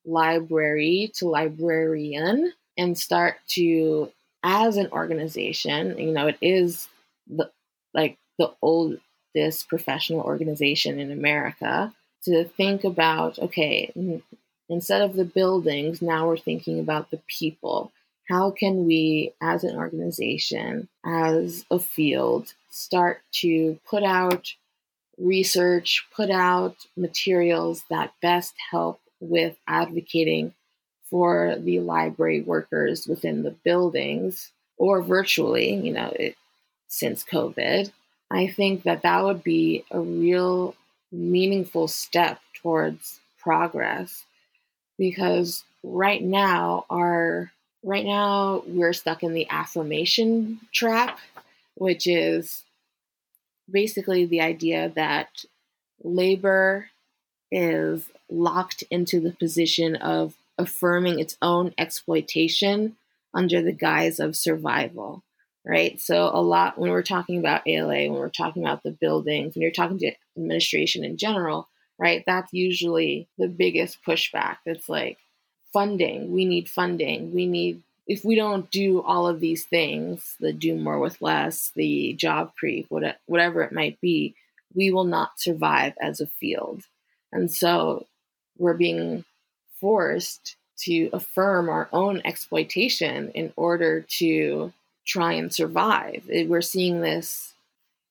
library to librarian and start to, as an organization, you know, it is the like the oldest professional organization in America, to think about okay, instead of the buildings, now we're thinking about the people. How can we, as an organization, as a field, start to put out research, put out materials that best help with advocating for the library workers within the buildings or virtually, you know, it, since COVID, I think that that would be a real meaningful step towards progress because right now our right now we're stuck in the affirmation trap which is basically the idea that labor is locked into the position of affirming its own exploitation under the guise of survival right? So a lot when we're talking about ala when we're talking about the buildings when you're talking to administration in general right that's usually the biggest pushback it's like funding we need funding we need if we don't do all of these things, the do more with less, the job creep, whatever it might be, we will not survive as a field. And so we're being forced to affirm our own exploitation in order to try and survive. We're seeing this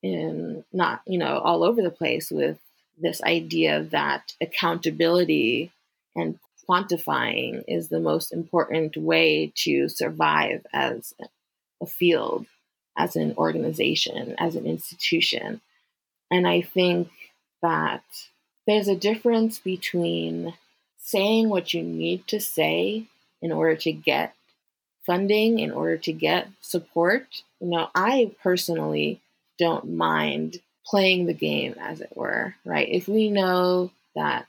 in not, you know, all over the place with this idea that accountability and quantifying is the most important way to survive as a field, as an organization, as an institution. And I think that there's a difference between saying what you need to say in order to get funding, in order to get support. You know, I personally don't mind playing the game, as it were, right? If we know that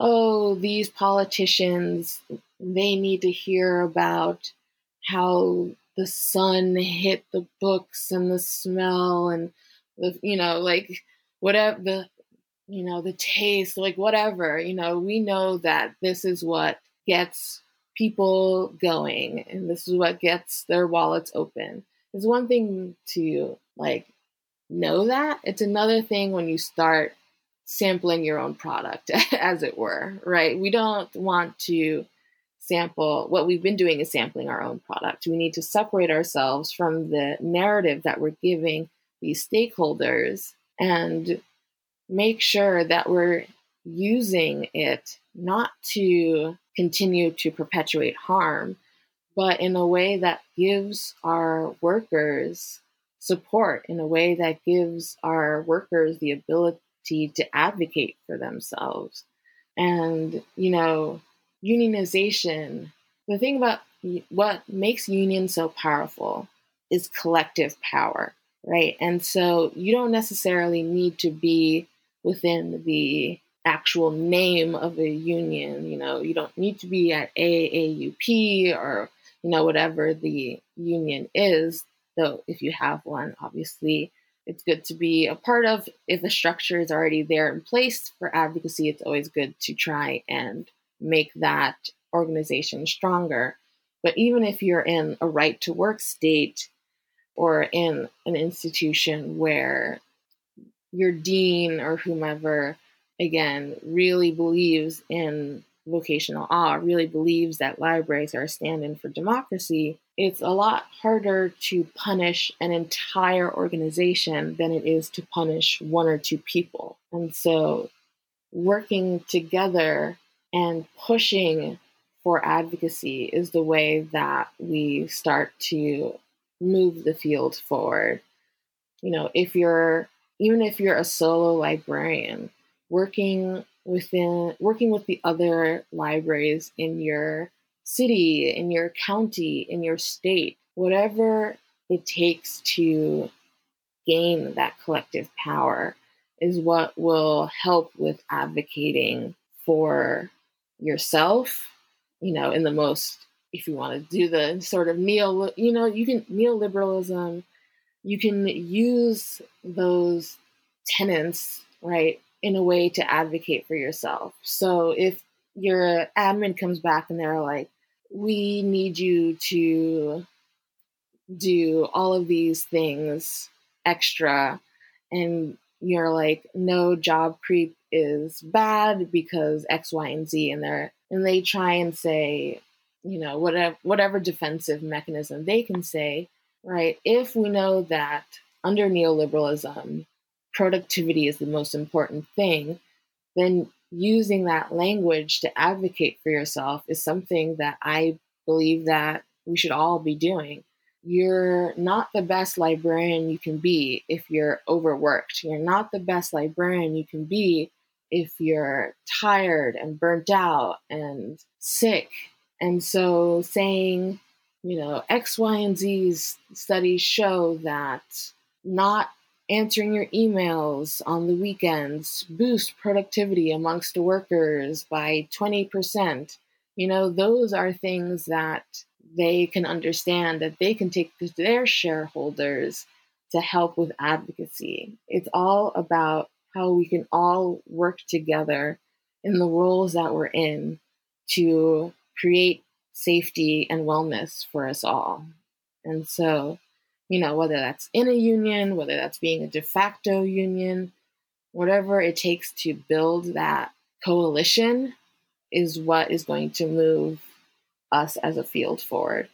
oh, these politicians, they need to hear about how the sun hit the books and the smell and the, you know, like whatever the, you know, the taste, like whatever, you know, we know that this is what gets people going and this is what gets their wallets open. It's one thing to like know that. It's another thing when you start sampling your own product, as it were, right? We don't want to sample what we've been doing is sampling our own product. We need to separate ourselves from the narrative that we're giving these stakeholders and make sure that we're using it not to continue to perpetuate harm, but in a way that gives our workers support, in a way that gives our workers the ability to advocate for themselves. And, you know, unionization, the thing about what makes unions so powerful is collective power, right? And so you don't necessarily need to be within the actual name of a union. You know, you don't need to be at AAUP or, you know, whatever the union is, though if you have one, obviously it's good to be a part of. If the structure is already there in place for advocacy, it's always good to try and make that organization stronger. But even if you're in a right to work state or in an institution where your dean or whomever, again, really believes in vocational awe, really believes that libraries are a stand in for democracy, it's a lot harder to punish an entire organization than it is to punish one or two people. And so, working together and pushing for advocacy is the way that we start to move the field forward. You know, if you're even if you're a solo librarian, working within working with the other libraries in your city, in your county, in your state, whatever it takes to gain that collective power is what will help with advocating for yourself, you know, in the most if you want to do the sort of neo, you know, you can neoliberalism you can use those tenants, right, in a way to advocate for yourself. So if your admin comes back and they're like, we need you to do all of these things extra, and you're like, no, job creep is bad because X, Y, and Z, and they're and they try and say, you know, whatever whatever defensive mechanism they can say, right? If we know that under neoliberalism, productivity is the most important thing, then using that language to advocate for yourself is something that I believe that we should all be doing. You're not the best librarian you can be if you're overworked. You're not the best librarian you can be if you're tired and burnt out and sick. And so saying, you know, X, Y, and Z's studies show that not answering your emails on the weekends boost productivity amongst workers by 20%. You know, those are things that they can understand that they can take to their shareholders to help with advocacy. It's all about how we can all work together in the roles that we're in to create safety and wellness for us all. And so, you know, whether that's in a union, whether that's being a de facto union, whatever it takes to build that coalition is what is going to move us as a field forward.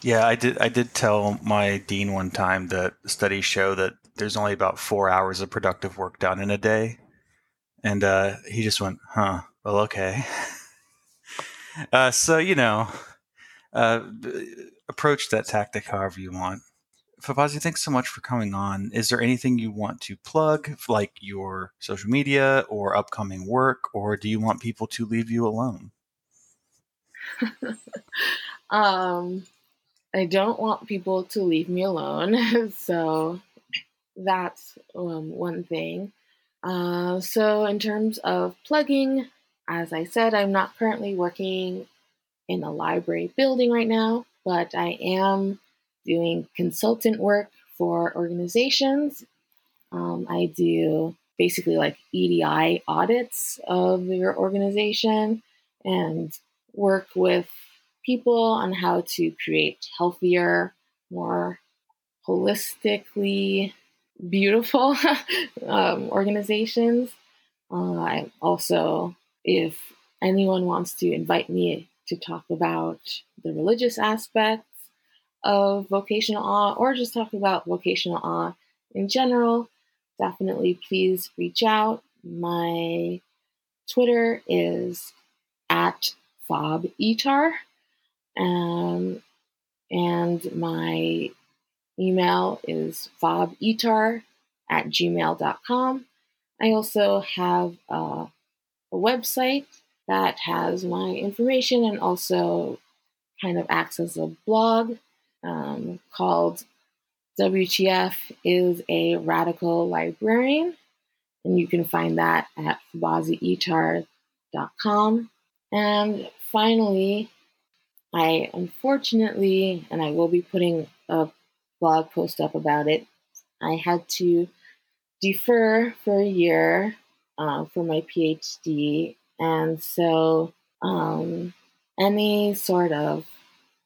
Yeah, I did. I did tell my dean one time that studies show that there's only about four hours of productive work done in a day, and uh, he just went, "Huh? Well, okay." uh, so you know, uh, approach that tactic however you want. Fobazi, thanks so much for coming on. Is there anything you want to plug, like your social media or upcoming work, or do you want people to leave you alone? um, I don't want people to leave me alone. so that's um, one thing. Uh, so, in terms of plugging, as I said, I'm not currently working in a library building right now, but I am doing consultant work for organizations. Um, I do basically like EDI audits of your organization and work with people on how to create healthier, more holistically beautiful um, organizations. Uh, I also, if anyone wants to invite me to talk about the religious aspects of vocational awe or just talk about vocational awe in general, definitely please reach out. My Twitter is at Fob Etar. Um, and my email is fobettarh at gmail.com. I also have a, a website that has my information and also kind of acts as a blog um, called WTF is a Radical Librarian. And you can find that at fobaziettarh.com. And finally, I unfortunately, and I will be putting a blog post up about it, I had to defer for a year uh, for my PhD. And so, um, any sort of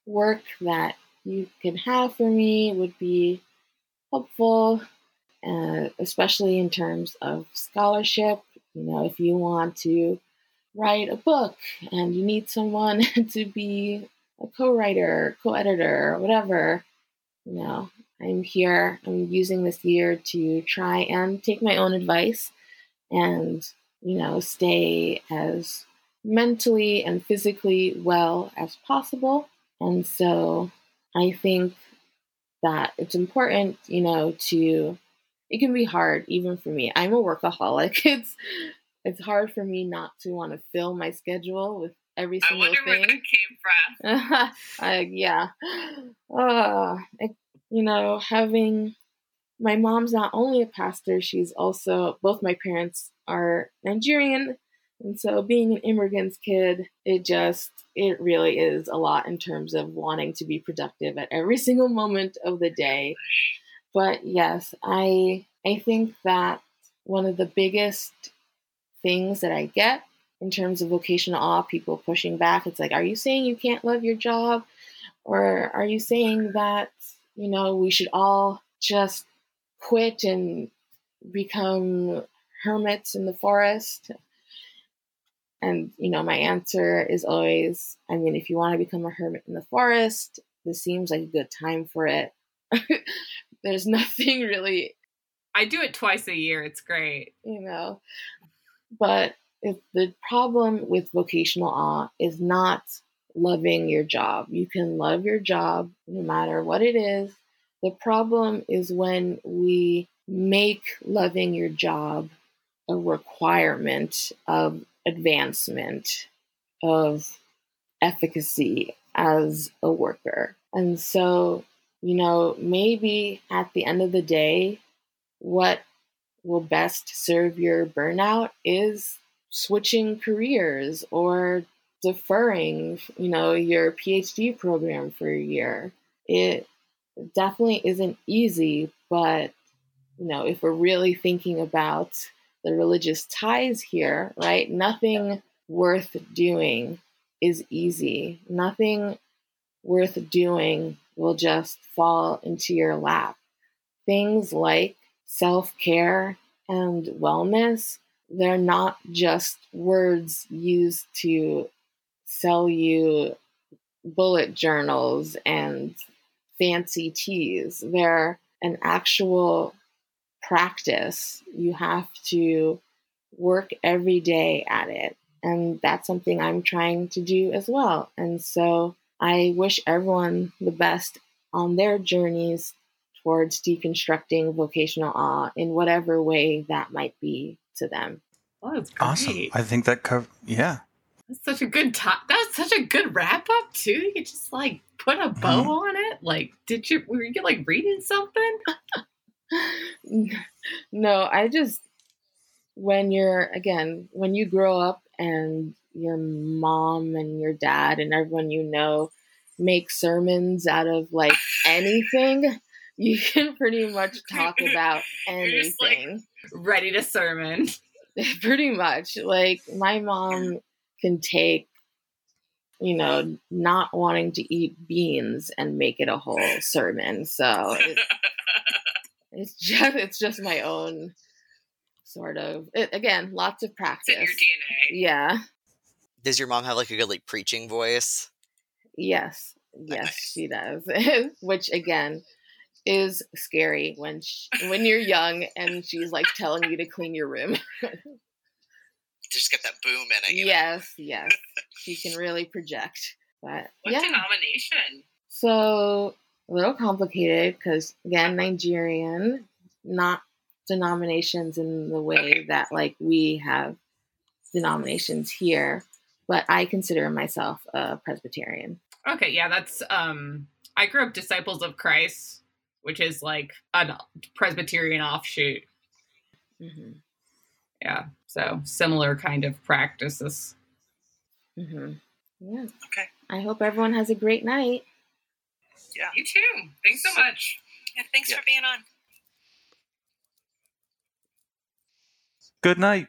work that you can have for me would be helpful, uh, especially in terms of scholarship. You know, if you want to write a book and you need someone to be a co-writer, co-editor, whatever, you know, I'm here. I'm using this year to try and take my own advice and, you know, stay as mentally and physically well as possible. And so I think that it's important, you know, to it can be hard even for me. I'm a workaholic. It's it's hard for me not to want to fill my schedule with every single thing. I wonder thing. where that came from. uh, yeah. Uh, I, you know, having my mom's not only a pastor, she's also, both my parents are Nigerian. And so being an immigrant's kid, it just it really is a lot in terms of wanting to be productive at every single moment of the day. But yes, I I think that one of the biggest things that I get in terms of vocational awe, people pushing back, it's like, are you saying you can't love your job? Or are you saying that, you know, we should all just quit and become hermits in the forest? And, you know, my answer is always I mean, if you want to become a hermit in the forest, this seems like a good time for it. There's nothing really. I do it twice a year. It's great. You know, but if the problem with vocational awe is not loving your job. You can love your job no matter what it is. The problem is when we make loving your job a requirement of advancement, of efficacy as a worker. And so, you know, maybe at the end of the day, what will best serve your burnout is switching careers or deferring, you know, your PhD program for a year. It definitely isn't easy, but you know, if we're really thinking about the religious ties here, right? Nothing worth doing is easy. Nothing worth doing will just fall into your lap. Things like self care and wellness, they're not just words used to sell you bullet journals and fancy teas. They're an actual practice. You have to work every day at it. And that's something I'm trying to do as well. And so I wish everyone the best on their journeys towards deconstructing vocational awe in whatever way that might be to them. Well, that's great. Awesome. I think that cover. Yeah. That's such a good time. That's such a good wrap up too. You just like put a bow Mhm. on it. Like, did you were you like reading something? no, I just when you're again when you grow up and your mom and your dad and everyone you know make sermons out of like anything, you can pretty much talk about just like- anything. Ready to sermon. pretty much. Like my mom can take you know, not wanting to eat beans and make it a whole sermon. So it, it's just it's just my own sort of it, again lots of practice your DNA. yeah Does your mom have like a good like preaching voice? yes yes Nice. she does which again is scary when sh when you're young and she's like telling you to clean your room Just get that boom in it. yes yes she can really project but yeah denomination? So a little complicated because again, Nigerian, not denominations in the way that like we have denominations here, but I consider myself a Presbyterian. Okay, yeah, that's um I grew up Disciples of Christ, which is like a Presbyterian offshoot. hmm Yeah. So similar kind of practices. hmm Yeah. Okay. I hope everyone has a great night. You too. Thanks so much. Yeah, thanks Yeah. for being on. Good night.